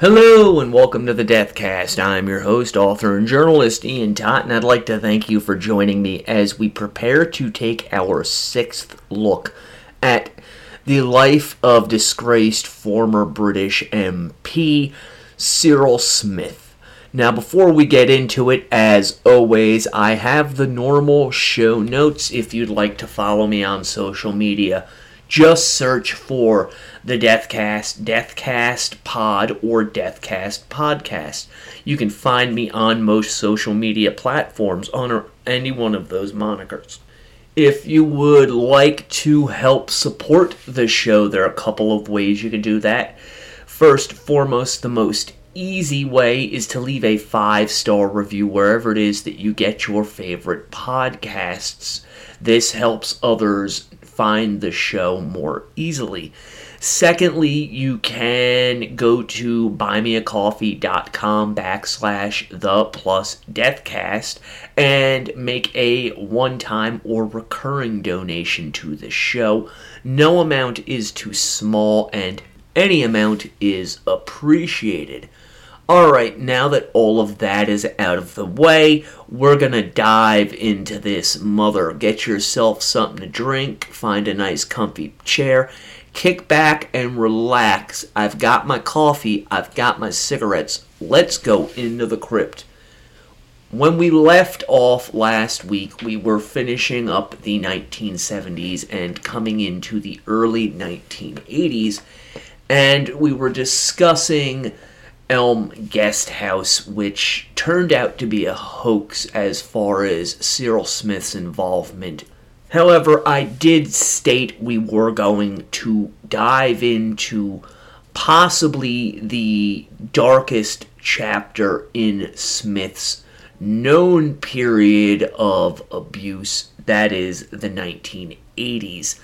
Hello and welcome to the Deathcast. I'm your host, author, and journalist Ian Tott, and I'd like to thank you for joining me as we prepare to take our sixth look at the life of disgraced former British MP Cyril Smith. Now, before we get into it, as always, I have the normal show notes if you'd like to follow me on social media. Just search for the Deathcast, Deathcast Pod, or Deathcast Podcast. You can find me on most social media platforms under any one of those monikers. If you would like to help support the show, there are a couple of ways you can do that. First, foremost, the most easy way is to leave a five star review wherever it is that you get your favorite podcasts. This helps others find the show more easily. Secondly, you can go to buymeacoffee.com backslash the plus deathcast and make a one time or recurring donation to the show. No amount is too small and any amount is appreciated. Alright, now that all of that is out of the way, we're gonna dive into this mother. Get yourself something to drink, find a nice comfy chair, kick back and relax. I've got my coffee, I've got my cigarettes. Let's go into the crypt. When we left off last week, we were finishing up the 1970s and coming into the early 1980s, and we were discussing Elm Guest House, which turned out to be a hoax as far as Cyril Smith's involvement. However, I did state we were going to dive into possibly the darkest chapter in Smith's known period of abuse, that is the 1980s.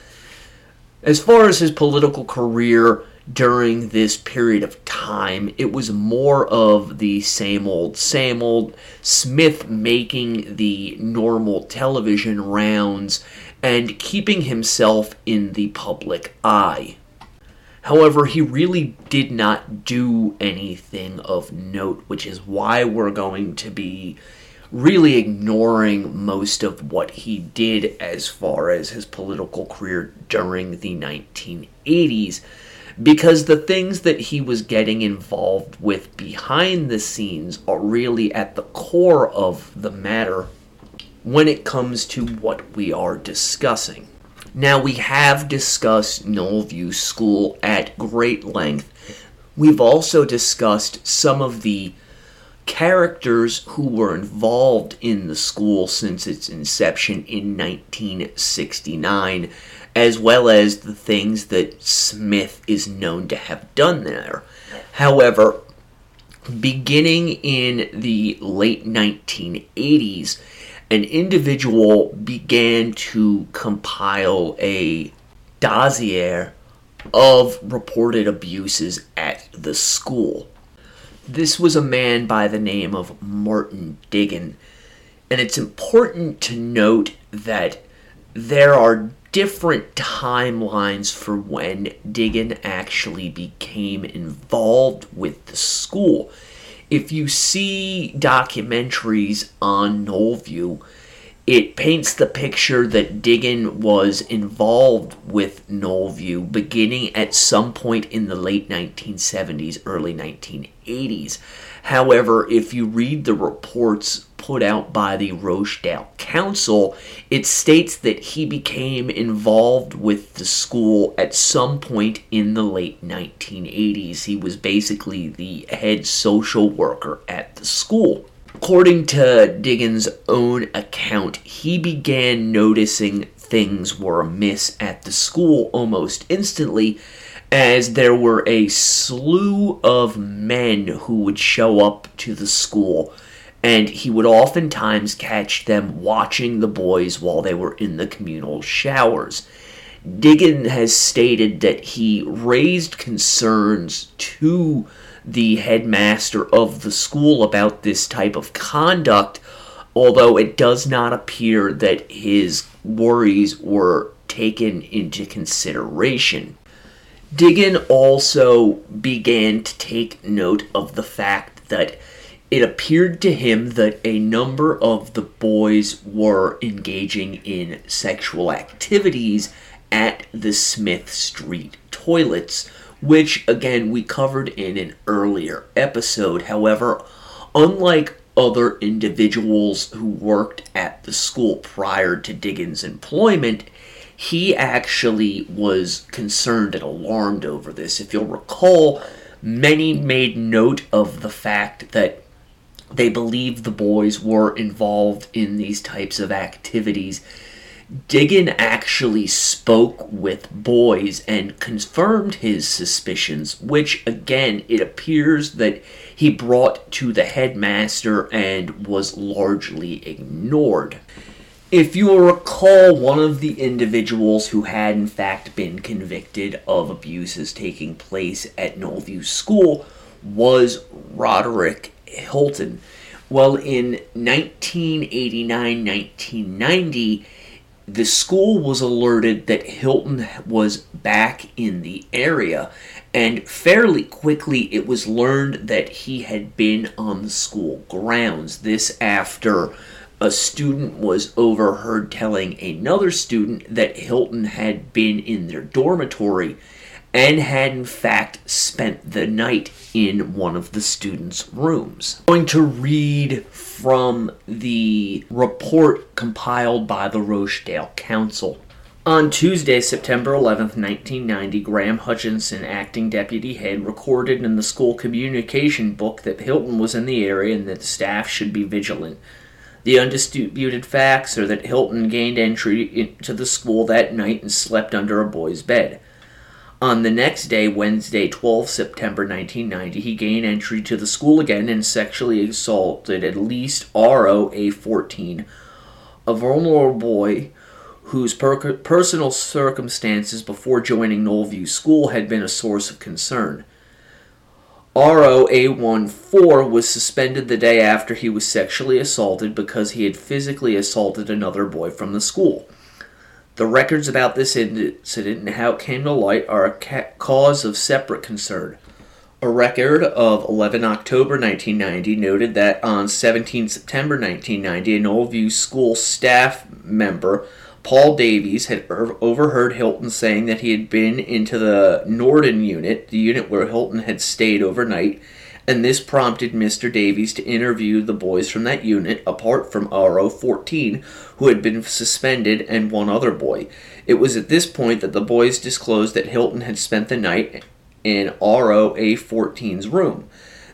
As far as his political career, during this period of time. It was more of the same old, same old. Smith making the normal television rounds and keeping himself in the public eye. However, he really did not do anything of note, which is why we're going to be really ignoring most of what he did as far as his political career during the 1980s because the things that he was getting involved with behind the scenes are really at the core of the matter when it comes to what we are discussing. Now, we have discussed Knowl View School at great length. We've also discussed some of the characters who were involved in the school since its inception in 1969 as well as the things that Smith is known to have done there. However, beginning in the late 1980s, an individual began to compile a dossier of reported abuses at the school. This was a man by the name of Martin Diggin, and it's important to note that there are different timelines for when Diggin actually became involved with the school. If you see documentaries on Knowl View, it paints the picture that Diggin was involved with Knowl View beginning at some point in the late 1970s, early 1980s. However, if you read the reports put out by the Rochdale Council, it states that he became involved with the school at some point in the late 1980s. He was basically the head social worker at the school. According to Diggin's own account, he began noticing things were amiss at the school almost instantly as there were a slew of men who would show up to the school and he would oftentimes catch them watching the boys while they were in the communal showers. Diggin has stated that he raised concerns to the headmaster of the school about this type of conduct, although it does not appear that his worries were taken into consideration. Diggin also began to take note of the fact that it appeared to him that a number of the boys were engaging in sexual activities at the Smith Street toilets, which again we covered in an earlier episode. However, unlike other individuals who worked at the school prior to Diggins' employment, he actually was concerned and alarmed over this. If you'll recall, many made note of the fact that they believed the boys were involved in these types of activities. Diggin actually spoke with boys and confirmed his suspicions, which again, it appears that he brought to the headmaster and was largely ignored. If you will recall, one of the individuals who had in fact been convicted of abuses taking place at Knowl View School was Roderick Hilton. Well, in 1989 1990, the school was alerted that Hilton was back in the area, and fairly quickly it was learned that he had been on the school grounds. This after a student was overheard telling another student that Hilton had been in their dormitory and had in fact spent the night in one of the students' rooms. I'm going to read from the report compiled by the Rochdale Council. On Tuesday, September 11, 1990, Graham Hutchinson, acting deputy head, recorded in the school communication book that Hilton was in the area and that the staff should be vigilant. The undisputed facts are that Hilton gained entry into the school that night and slept under a boy's bed. On the next day, Wednesday, 12 September 1990, he gained entry to the school again and sexually assaulted at least ROA 14, a vulnerable boy whose per- personal circumstances before joining Knowl View School had been a source of concern. ROA14 was suspended the day after he was sexually assaulted because he had physically assaulted another boy from the school. The records about this incident and how it came to light are a ca- cause of separate concern. A record of 11 October 1990 noted that on 17 September 1990, an Knowl View school staff member Paul Davies had overheard Hilton saying that he had been into the Norden unit, the unit where Hilton had stayed overnight, and this prompted Mr. Davies to interview the boys from that unit, apart from RO 14, who had been suspended, and one other boy. It was at this point that the boys disclosed that Hilton had spent the night in RO A 14's room.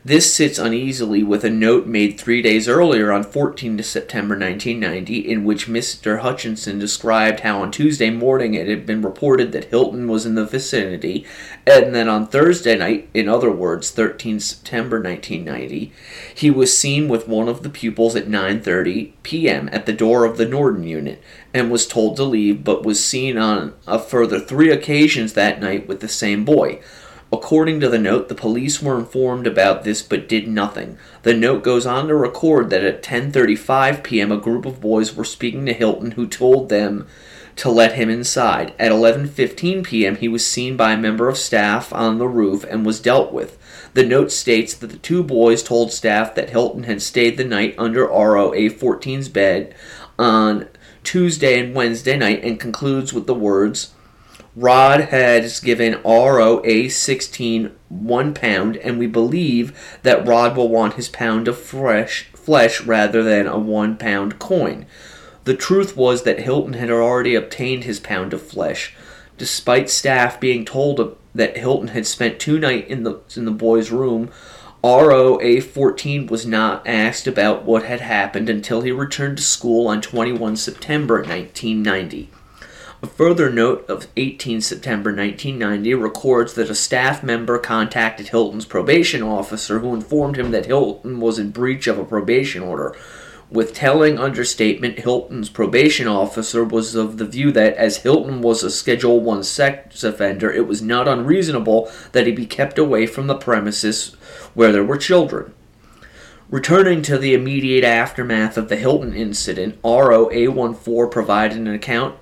This sits uneasily with a note made three days earlier on 14 September 1990, in which Mr. Hutchinson described how on Tuesday morning it had been reported that Hilton was in the vicinity, and then on Thursday night, in other words, 13 September 1990, he was seen with one of the pupils at 9:30 p.m. at the door of the Norden unit, and was told to leave, but was seen on a further three occasions that night with the same boy. According to the note, the police were informed about this but did nothing. The note goes on to record that at 10:35 p.m. a group of boys were speaking to Hilton who told them to let him inside. At 11:15 p.m. he was seen by a member of staff on the roof and was dealt with. The note states that the two boys told staff that Hilton had stayed the night under RO A14's bed on Tuesday and Wednesday night and concludes with the words Rod has given ROA 16 one pound, and we believe that Rod will want his pound of fresh flesh rather than a one pound coin. The truth was that Hilton had already obtained his pound of flesh, despite staff being told that Hilton had spent two nights in the in the boy's room. ROA 14 was not asked about what had happened until he returned to school on 21 September 1990. A further note of 18 September 1990 records that a staff member contacted Hilton's probation officer who informed him that Hilton was in breach of a probation order. With telling understatement, Hilton's probation officer was of the view that as Hilton was a Schedule 1 sex offender, it was not unreasonable that he be kept away from the premises where there were children. Returning to the immediate aftermath of the Hilton incident, ROA14 provided an account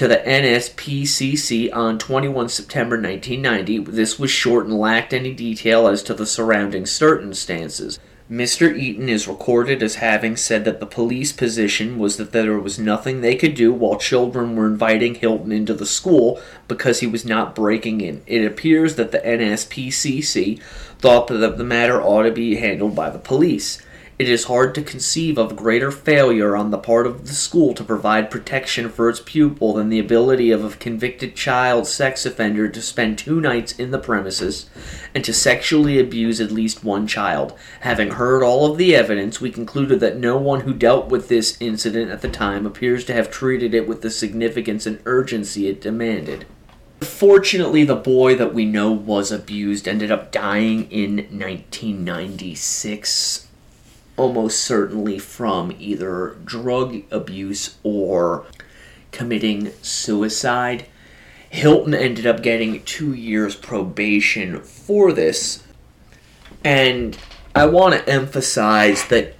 to the NSPCC on 21 September 1990. This was short and lacked any detail as to the surrounding circumstances. Mr. Eaton is recorded as having said that the police position was that there was nothing they could do while children were inviting Hilton into the school because he was not breaking in. It appears that the NSPCC thought that the matter ought to be handled by the police. It is hard to conceive of greater failure on the part of the school to provide protection for its pupil than the ability of a convicted child sex offender to spend two nights in the premises and to sexually abuse at least one child. Having heard all of the evidence, we concluded that no one who dealt with this incident at the time appears to have treated it with the significance and urgency it demanded. Fortunately, the boy that we know was abused ended up dying in 1996 almost certainly from either drug abuse or committing suicide. Hilton ended up getting two years probation for this. And I want to emphasize that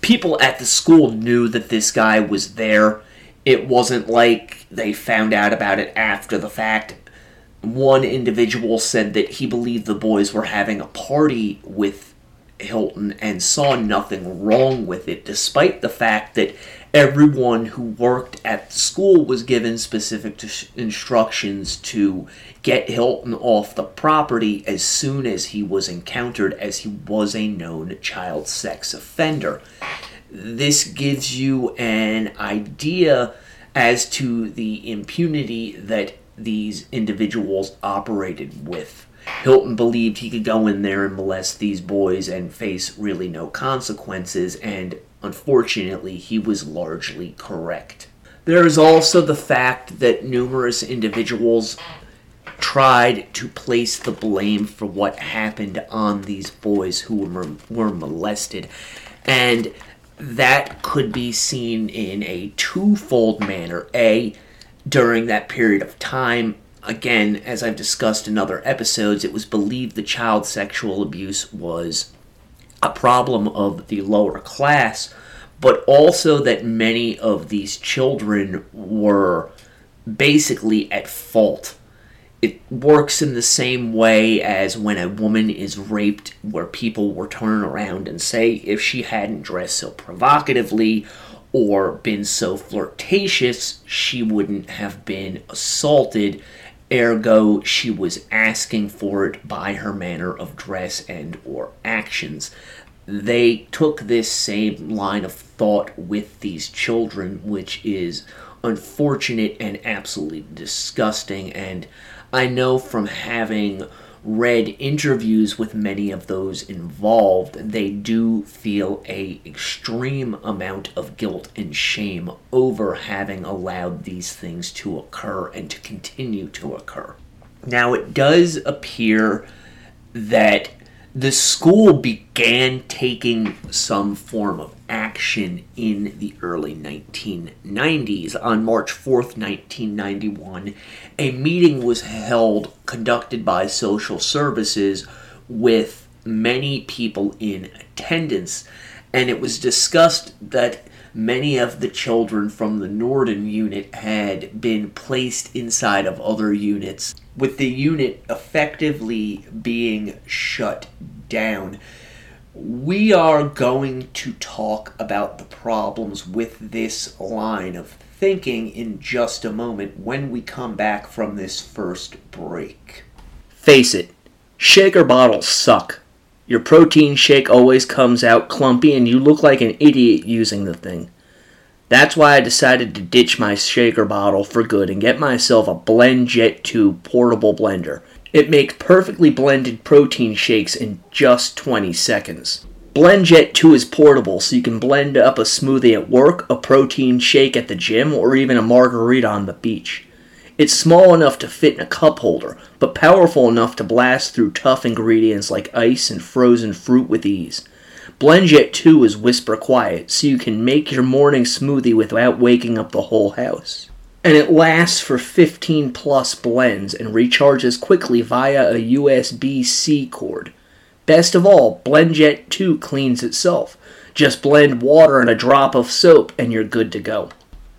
people at the school knew that this guy was there. It wasn't like they found out about it after the fact. One individual said that he believed the boys were having a party with Hilton and saw nothing wrong with it, despite the fact that everyone who worked at the school was given specific instructions to get Hilton off the property as soon as he was encountered, as he was a known child sex offender. This gives you an idea as to the impunity that these individuals operated with. Hilton believed he could go in there and molest these boys and face really no consequences, and unfortunately, he was largely correct. There is also the fact that numerous individuals tried to place the blame for what happened on these boys who were, were molested, and that could be seen in a twofold manner. A, during that period of time, again, as I've discussed in other episodes, it was believed the child sexual abuse was a problem of the lower class, but also that many of these children were basically at fault. It works in the same way as when a woman is raped, where people will turn around and say if she hadn't dressed so provocatively or been so flirtatious, she wouldn't have been assaulted ergo she was asking for it by her manner of dress and or actions. They took this same line of thought with these children which is unfortunate and absolutely disgusting. And i know from having read interviews with many of those involved, they do feel a extreme amount of guilt and shame over having allowed these things to occur and to continue to occur. Now, it does appear that the school began taking some form of action in the early 1990s. On March 4th, 1991, a meeting was held conducted by social services with many people in attendance, and it was discussed that many of the children from the Norden unit had been placed inside of other units, with the unit effectively being shut down we are going to talk about the problems with this line of thinking in just a moment when we come back from this first break. Face it, shaker bottles suck. Your protein shake always comes out clumpy and you look like an idiot using the thing. That's why I decided to ditch my shaker bottle for good and get myself a BlendJet 2 portable blender. It makes perfectly blended protein shakes in just 20 seconds. BlendJet 2 is portable, so you can blend up a smoothie at work, a protein shake at the gym, or even a margarita on the beach. It's small enough to fit in a cup holder, but powerful enough to blast through tough ingredients like ice and frozen fruit with ease. BlendJet 2 is whisper quiet, so you can make your morning smoothie without waking up the whole house and it lasts for 15 plus blends and recharges quickly via a USB C cord. Best of all, BlendJet 2 cleans itself. Just blend water and a drop of soap and you're good to go.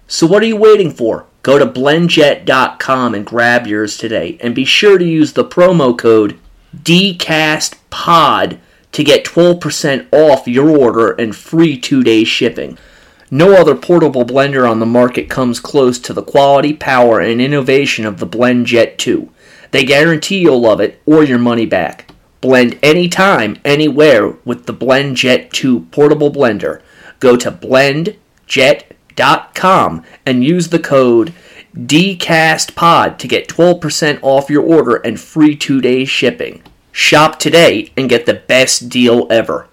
So what are you waiting for? Go to blendjet.com and grab yours today. And be sure to use the promo code DCASTPOD to get 12% off your order and free two day shipping. No other portable blender on the market comes close to the quality, power, and innovation of the BlendJet 2. They guarantee you'll love it or your money back. Blend anytime, anywhere with the BlendJet 2 portable blender. Go to blendjet.com and use the code DCASTPOD to get 12% off your order and free two day shipping. Shop today and get the best deal ever.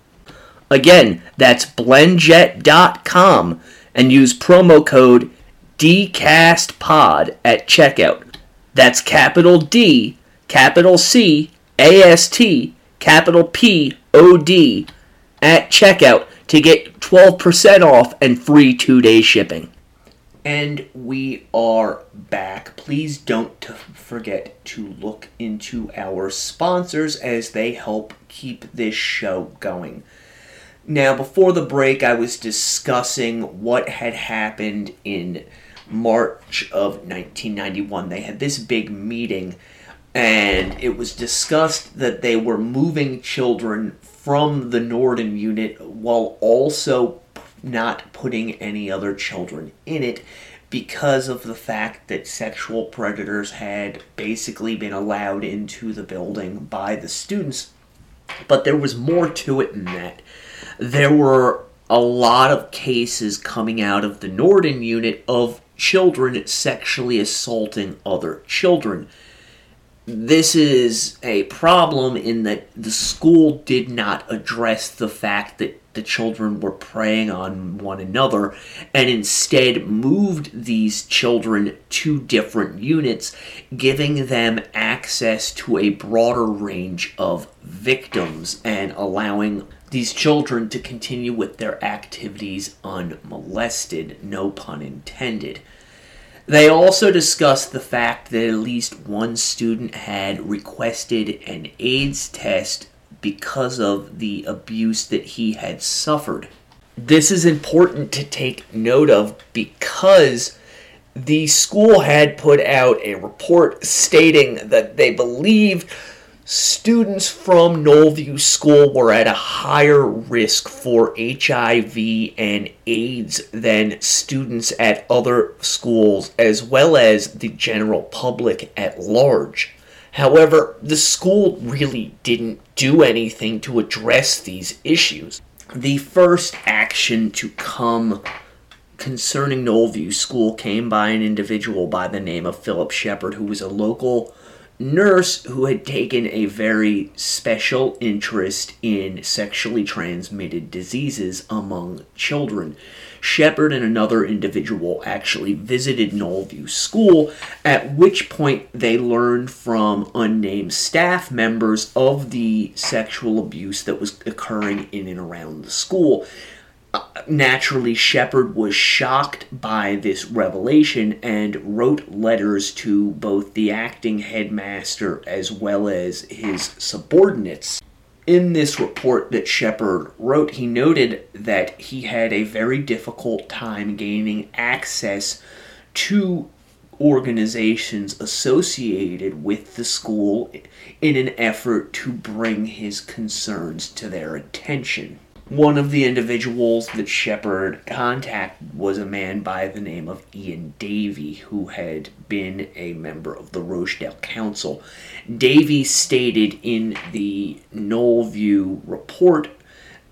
Again, that's blendjet.com and use promo code DCASTPOD at checkout. That's capital D, capital C, A S T, capital P O D at checkout to get 12% off and free two day shipping. And we are back. Please don't forget to look into our sponsors as they help keep this show going. Now, before the break, I was discussing what had happened in March of 1991. They had this big meeting, and it was discussed that they were moving children from the Norden unit while also not putting any other children in it because of the fact that sexual predators had basically been allowed into the building by the students. But there was more to it than that. There were a lot of cases coming out of the Norden unit of children sexually assaulting other children. This is a problem in that the school did not address the fact that the children were preying on one another and instead moved these children to different units, giving them access to a broader range of victims and allowing these children to continue with their activities unmolested, no pun intended. They also discussed the fact that at least one student had requested an AIDS test because of the abuse that he had suffered. This is important to take note of because the school had put out a report stating that they believed students from Knowl View School were at a higher risk for HIV and AIDS than students at other schools, as well as the general public at large. However, the school really didn't do anything to address these issues. The first action to come concerning Knowl View School came by an individual by the name of Philip Shepard, who was a local nurse who had taken a very special interest in sexually transmitted diseases among children. Shepard and another individual actually visited Knowl View School, at which point they learned from unnamed staff members of the sexual abuse that was occurring in and around the school naturally, Shepard was shocked by this revelation and wrote letters to both the acting headmaster as well as his subordinates. In this report that Shepard wrote, he noted that he had a very difficult time gaining access to organizations associated with the school in an effort to bring his concerns to their attention. One of the individuals that Shepard contacted was a man by the name of Ian Davey, who had been a member of the Rochdale Council. Davey stated in the Knowl View report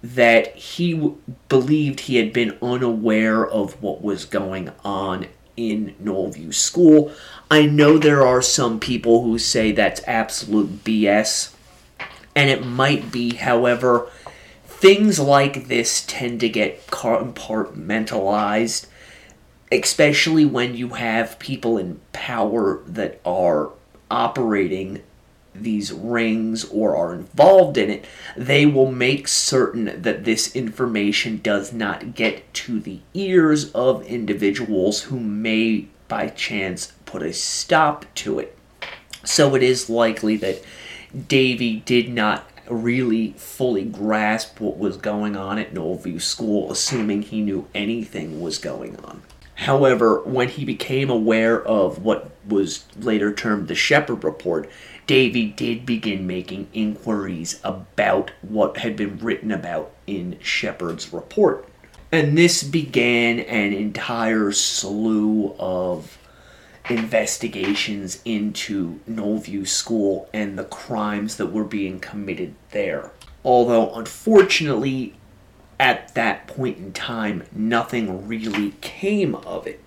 that he w- believed he had been unaware of what was going on in Knowl View School. I know there are some people who say that's absolute BS, and it might be, however things like this tend to get compartmentalized, especially when you have people in power that are operating these rings or are involved in it, they will make certain that this information does not get to the ears of individuals who may by chance put a stop to it. So it is likely that Davey did not really fully grasp what was going on at Knowl View School, assuming he knew anything was going on. However, when he became aware of what was later termed the Shepard Report, Davey did begin making inquiries about what had been written about in Shepard's report. And this began an entire slew of investigations into Knowl View School and the crimes that were being committed there. Although, unfortunately, at that point in time, nothing really came of it.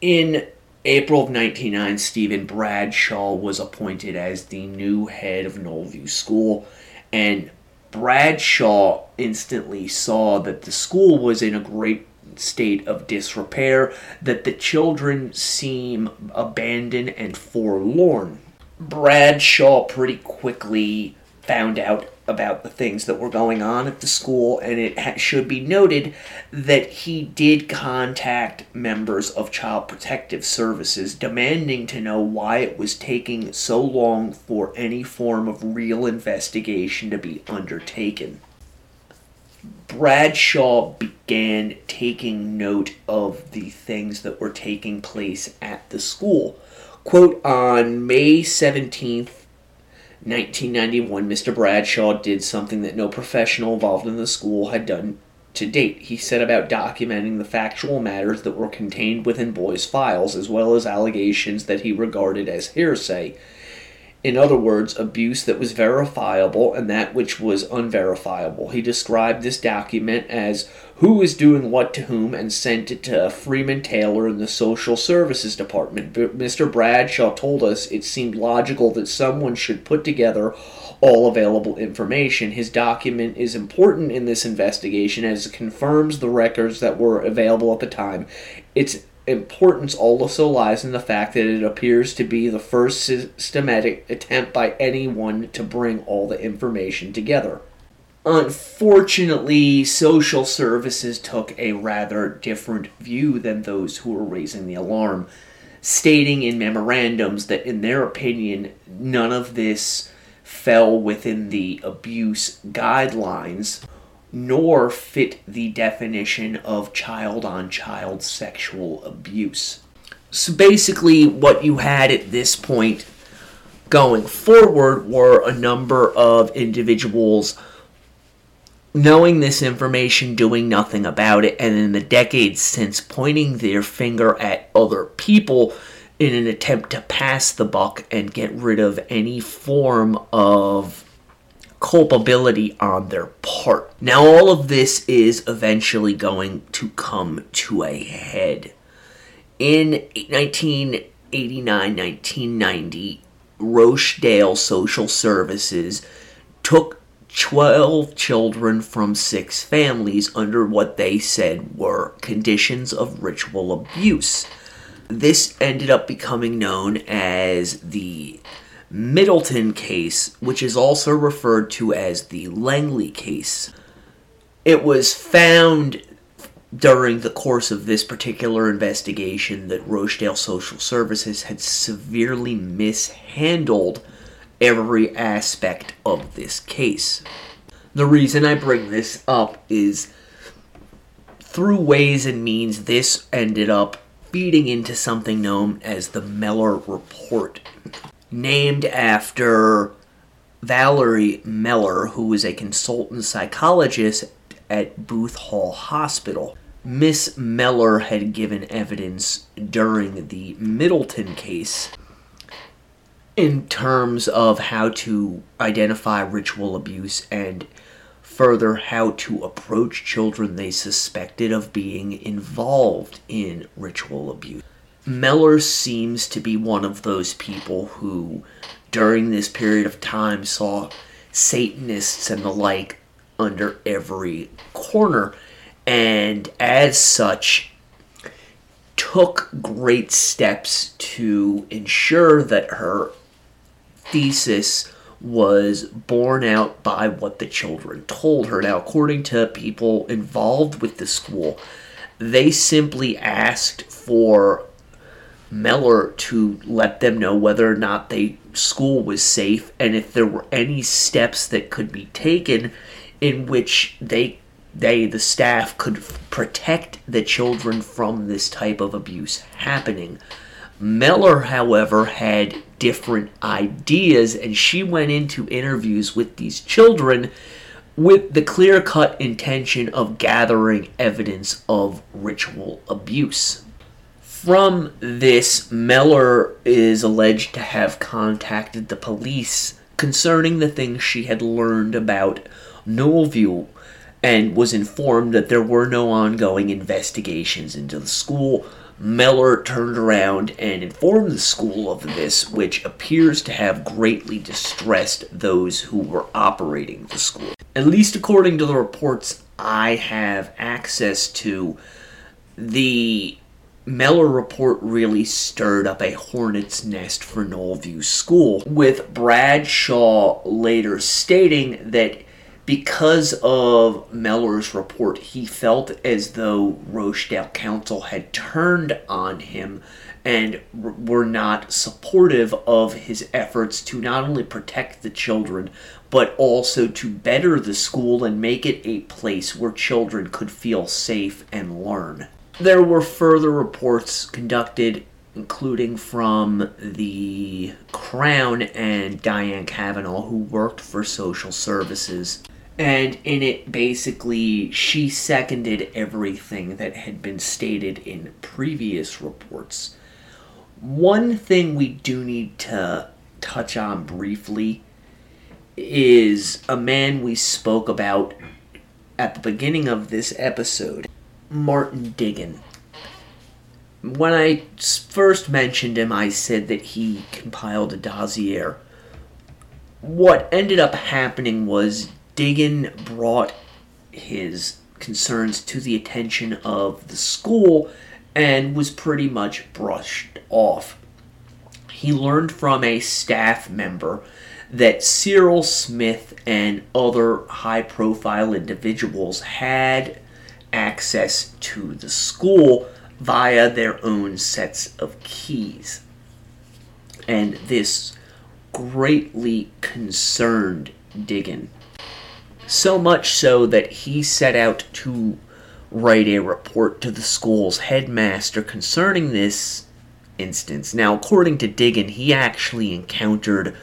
In April of 1999, Stephen Bradshaw was appointed as the new head of Knowl View School, and Bradshaw instantly saw that the school was in a great state of disrepair, that the children seem abandoned and forlorn. Bradshaw pretty quickly found out about the things that were going on at the school, and it ha- should be noted that he did contact members of Child Protective Services demanding to know why it was taking so long for any form of real investigation to be undertaken. Bradshaw began taking note of the things that were taking place at the school. Quote, on May 17th, 1991, Mr. Bradshaw did something that no professional involved in the school had done to date. He set about documenting the factual matters that were contained within Boy's files, as well as allegations that he regarded as hearsay. In other words, abuse that was verifiable and that which was unverifiable. He described this document as who was doing what to whom and sent it to Freeman Taylor in the Social Services Department. But Mr. Bradshaw told us it seemed logical that someone should put together all available information. His document is important in this investigation as it confirms the records that were available at the time. Its importance also lies in the fact that it appears to be the first systematic attempt by anyone to bring all the information together. Unfortunately, social services took a rather different view than those who were raising the alarm, stating in memorandums that, in their opinion, none of this fell within the abuse guidelines nor fit the definition of child on child sexual abuse. So basically, what you had at this point going forward were a number of individuals knowing this information, doing nothing about it, and in the decades since pointing their finger at other people in an attempt to pass the buck and get rid of any form of culpability on their part. Now, all of this is eventually going to come to a head. In 1989 1990, Rochdale Social Services took 12 children from six families under what they said were conditions of ritual abuse. This ended up becoming known as the Middleton case, which is also referred to as the Langley case. It was found during the course of this particular investigation that Rochdale Social Services had severely mishandled every aspect of this case. The reason I bring this up is through ways and means, this ended up feeding into something known as the Mellor Report named after Valerie Mellor, who was a consultant psychologist at Booth Hall Hospital. Miss Mellor had given evidence during the Middleton case in terms of how to identify ritual abuse and further how to approach children they suspected of being involved in ritual abuse. Mellor seems to be one of those people who, during this period of time, saw Satanists and the like under every corner, and as such, took great steps to ensure that her thesis was borne out by what the children told her. Now, according to people involved with the school, they simply asked for Mellor to let them know whether or not the school was safe and if there were any steps that could be taken in which they they, the staff, could protect the children from this type of abuse happening. Mellor, however, had different ideas, and she went into interviews with these children with the clear cut intention of gathering evidence of ritual abuse. From this, Mellor is alleged to have contacted the police concerning the things she had learned about Knowl View and was informed that there were no ongoing investigations into the school. Mellor turned around and informed the school of this, which appears to have greatly distressed those who were operating the school. At least according to the reports I have access to, the Mellor report really stirred up a hornet's nest for Knowl View School, with Bradshaw later stating that because of Mellor's report, he felt as though Rochdale Council had turned on him and were not supportive of his efforts to not only protect the children, but also to better the school and make it a place where children could feel safe and learn. There were further reports conducted, including from the Crown and Diane Kavanaugh, who worked for social services. And in it, basically, she seconded everything that had been stated in previous reports. One thing we do need to touch on briefly is a man we spoke about at the beginning of this episode. Martin Diggin. When I first mentioned him, I said that he compiled a dossier. What ended up happening was Diggin brought his concerns to the attention of the school and was pretty much brushed off. He learned from a staff member that Cyril Smith and other high profile individuals had access to the school via their own sets of keys. And this greatly concerned Diggin. So much so that he set out to write a report to the school's headmaster concerning this instance. Now, according to Diggin, he actually encountered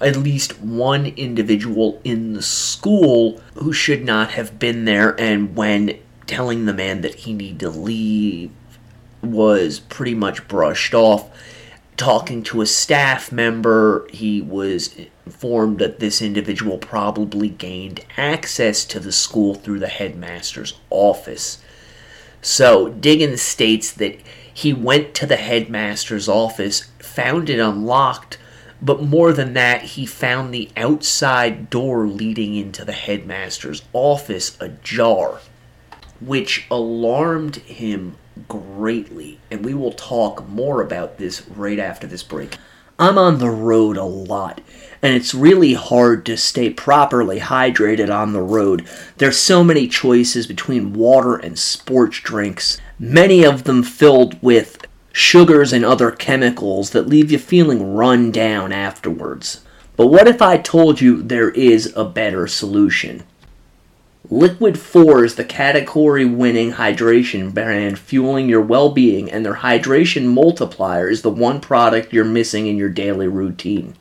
at least one individual in the school who should not have been there, and when telling the man that he needed to leave, was pretty much brushed off. Talking to a staff member, he was informed that this individual probably gained access to the school through the headmaster's office. So, Diggins states that he went to the headmaster's office, found it unlocked, but more than that, he found the outside door leading into the headmaster's office ajar, which alarmed him greatly. And we will talk more about this right after this break. I'm on the road a lot, and it's really hard to stay properly hydrated on the road. There's so many choices between water and sports drinks, many of them filled with sugars and other chemicals that leave you feeling run down afterwards. But what if I told you there is a better solution? Liquid I.V. is the category winning hydration brand fueling your well being, and their hydration multiplier is the one product you're missing in your daily routine.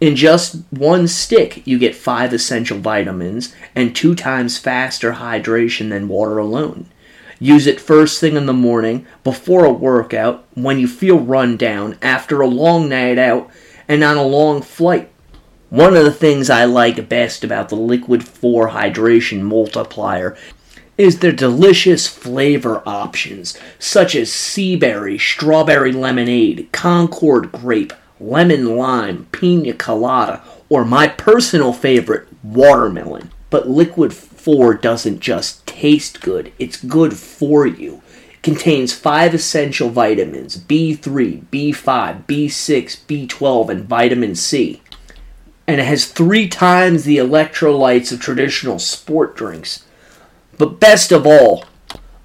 In just one stick, you get five essential vitamins and two times faster hydration than water alone. Use it first thing in the morning, before a workout, when you feel run down, after a long night out, and on a long flight. One of the things I like best about the Liquid I.V. Hydration Multiplier is their delicious flavor options, such as sea berry, strawberry lemonade, Concord grape, lemon lime, pina colada, or my personal favorite, watermelon. But Liquid 4 doesn't just taste good, it's good for you. It contains five essential vitamins B3, B5, B6, B12, and vitamin C. And it has three times the electrolytes of traditional sport drinks. But best of all,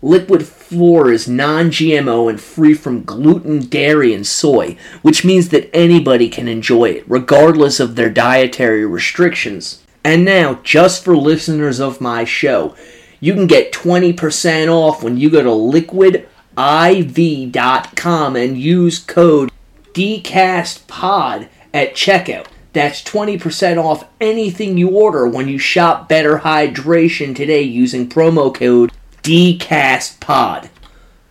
Liquid I.V. is non GMO and free from gluten, dairy, and soy, which means that anybody can enjoy it, regardless of their dietary restrictions. And now, just for listeners of my show, You can get 20% off when you go to liquidiv.com and use code DCASTPOD at checkout. That's 20% off anything you order when you shop Better Hydration today using promo code DCASTPOD.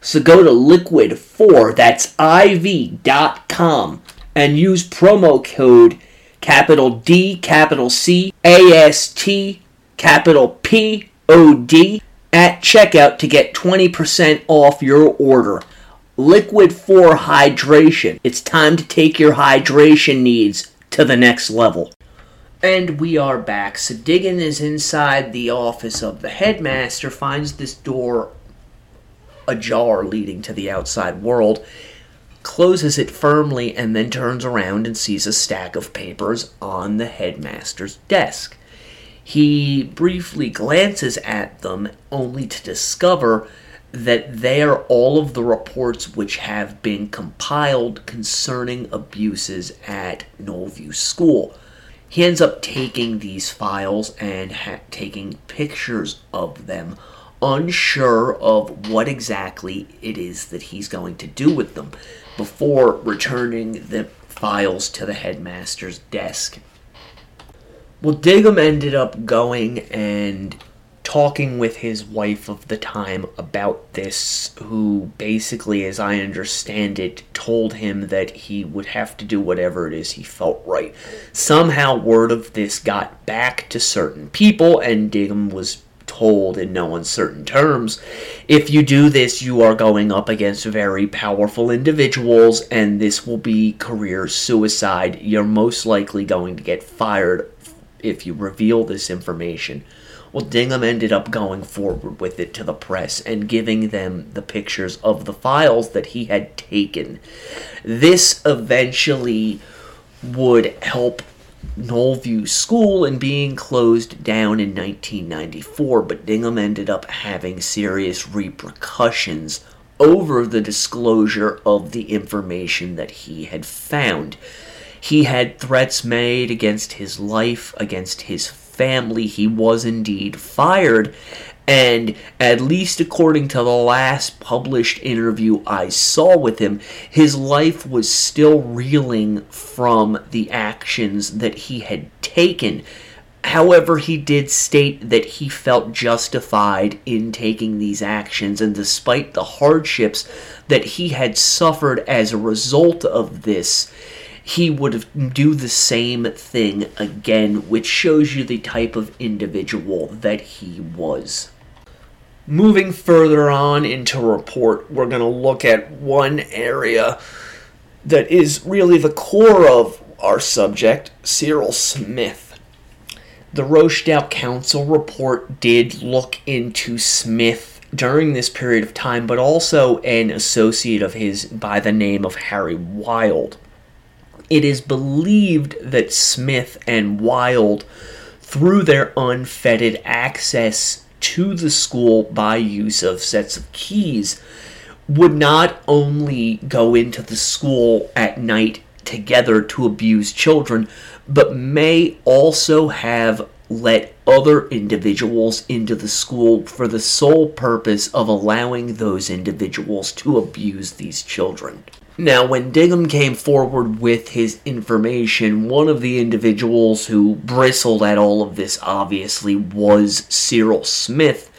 So go to liquid4, that's IV.com, and use promo code capital D, capital C, A S T, capital P, O D at checkout to get 20% off your order. Liquid 4 Hydration. It's time to take your hydration needs to the next level. And we are back. So Digan is inside the office of the headmaster, finds this door ajar leading to the outside world, closes it firmly, and then turns around and sees a stack of papers on the headmaster's desk. He briefly glances at them, only to discover that they are all of the reports which have been compiled concerning abuses at Knowl View School. He ends up taking these files and ha- taking pictures of them unsure of what exactly it is that he's going to do with them before returning the files to the headmaster's desk. Well, Digan ended up going and talking with his wife of the time about this, who basically, as I understand it, told him that he would have to do whatever it is he felt right. Somehow, word of this got back to certain people, and Digan was told in no uncertain terms if you do this, you are going up against very powerful individuals, and this will be career suicide. You're most likely going to get fired if you reveal this information. Well, Digan ended up going forward with it to the press and giving them the pictures of the files that he had taken. This eventually would help Knowl View School and being closed down in 1994, but Digan ended up having serious repercussions over the disclosure of the information that he had found. He had threats made against his life, against his family. He was indeed fired, and at least according to the last published interview I saw with him, his life was still reeling from the actions that he had taken. However, he did state that he felt justified in taking these actions, and despite the hardships that he had suffered as a result of this, he would do the same thing again, which shows you the type of individual that he was. Moving further on into report, we're going to look at one area that is really the core of our subject, Cyril Smith. The Rochdale Council report did look into Smith during this period of time, but also an associate of his by the name of Harry Wild. It is believed that Smith and Wild, through their unfettered access to the school by use of sets of keys would not only go into the school at night together to abuse children, but may also have let other individuals into the school for the sole purpose of allowing those individuals to abuse these children. Now, when Digan came forward with his information, one of the individuals who bristled at all of this obviously was Cyril Smith,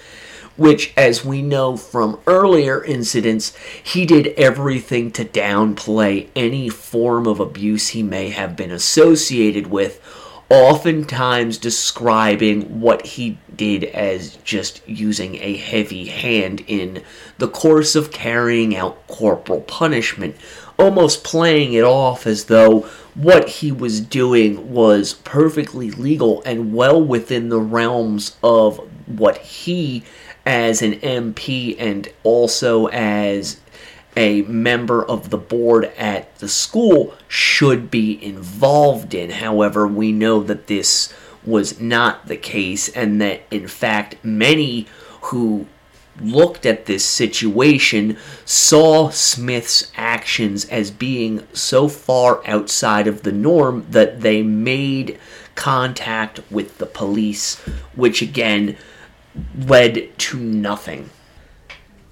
which, as we know from earlier incidents, he did everything to downplay any form of abuse he may have been associated with, oftentimes describing what he did as just using a heavy hand in the course of carrying out corporal punishment, almost playing it off as though what he was doing was perfectly legal and well within the realms of what he as an MP and also as a member of the board at the school should be involved in. However, we know that this was not the case, and that in fact, many who looked at this situation saw Smith's actions as being so far outside of the norm that they made contact with the police, which again led to nothing.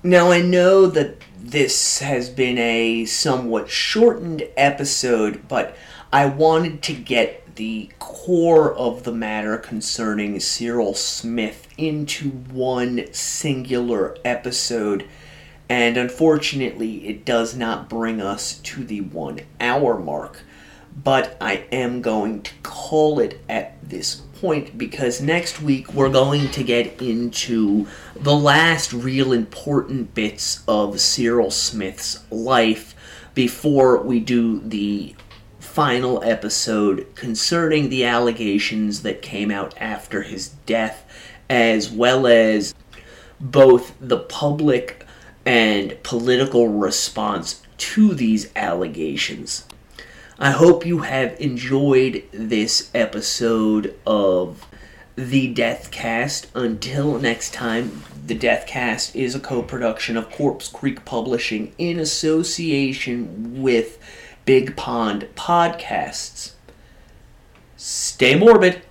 Now, I know that this has been a somewhat shortened episode, but I wanted to get the core of the matter concerning Cyril Smith into one singular episode, and unfortunately, it does not bring us to the one hour mark. But I am going to call it at this point because next week we're going to get into the last real important bits of Cyril Smith's life before we do the final episode concerning the allegations that came out after his death, as well as both the public and political response to these allegations. I hope you have enjoyed this episode of The Deathcast. Until next time, The Deathcast is a co production of Corpse Creek Publishing in association with Big Pond Podcasts. Stay morbid.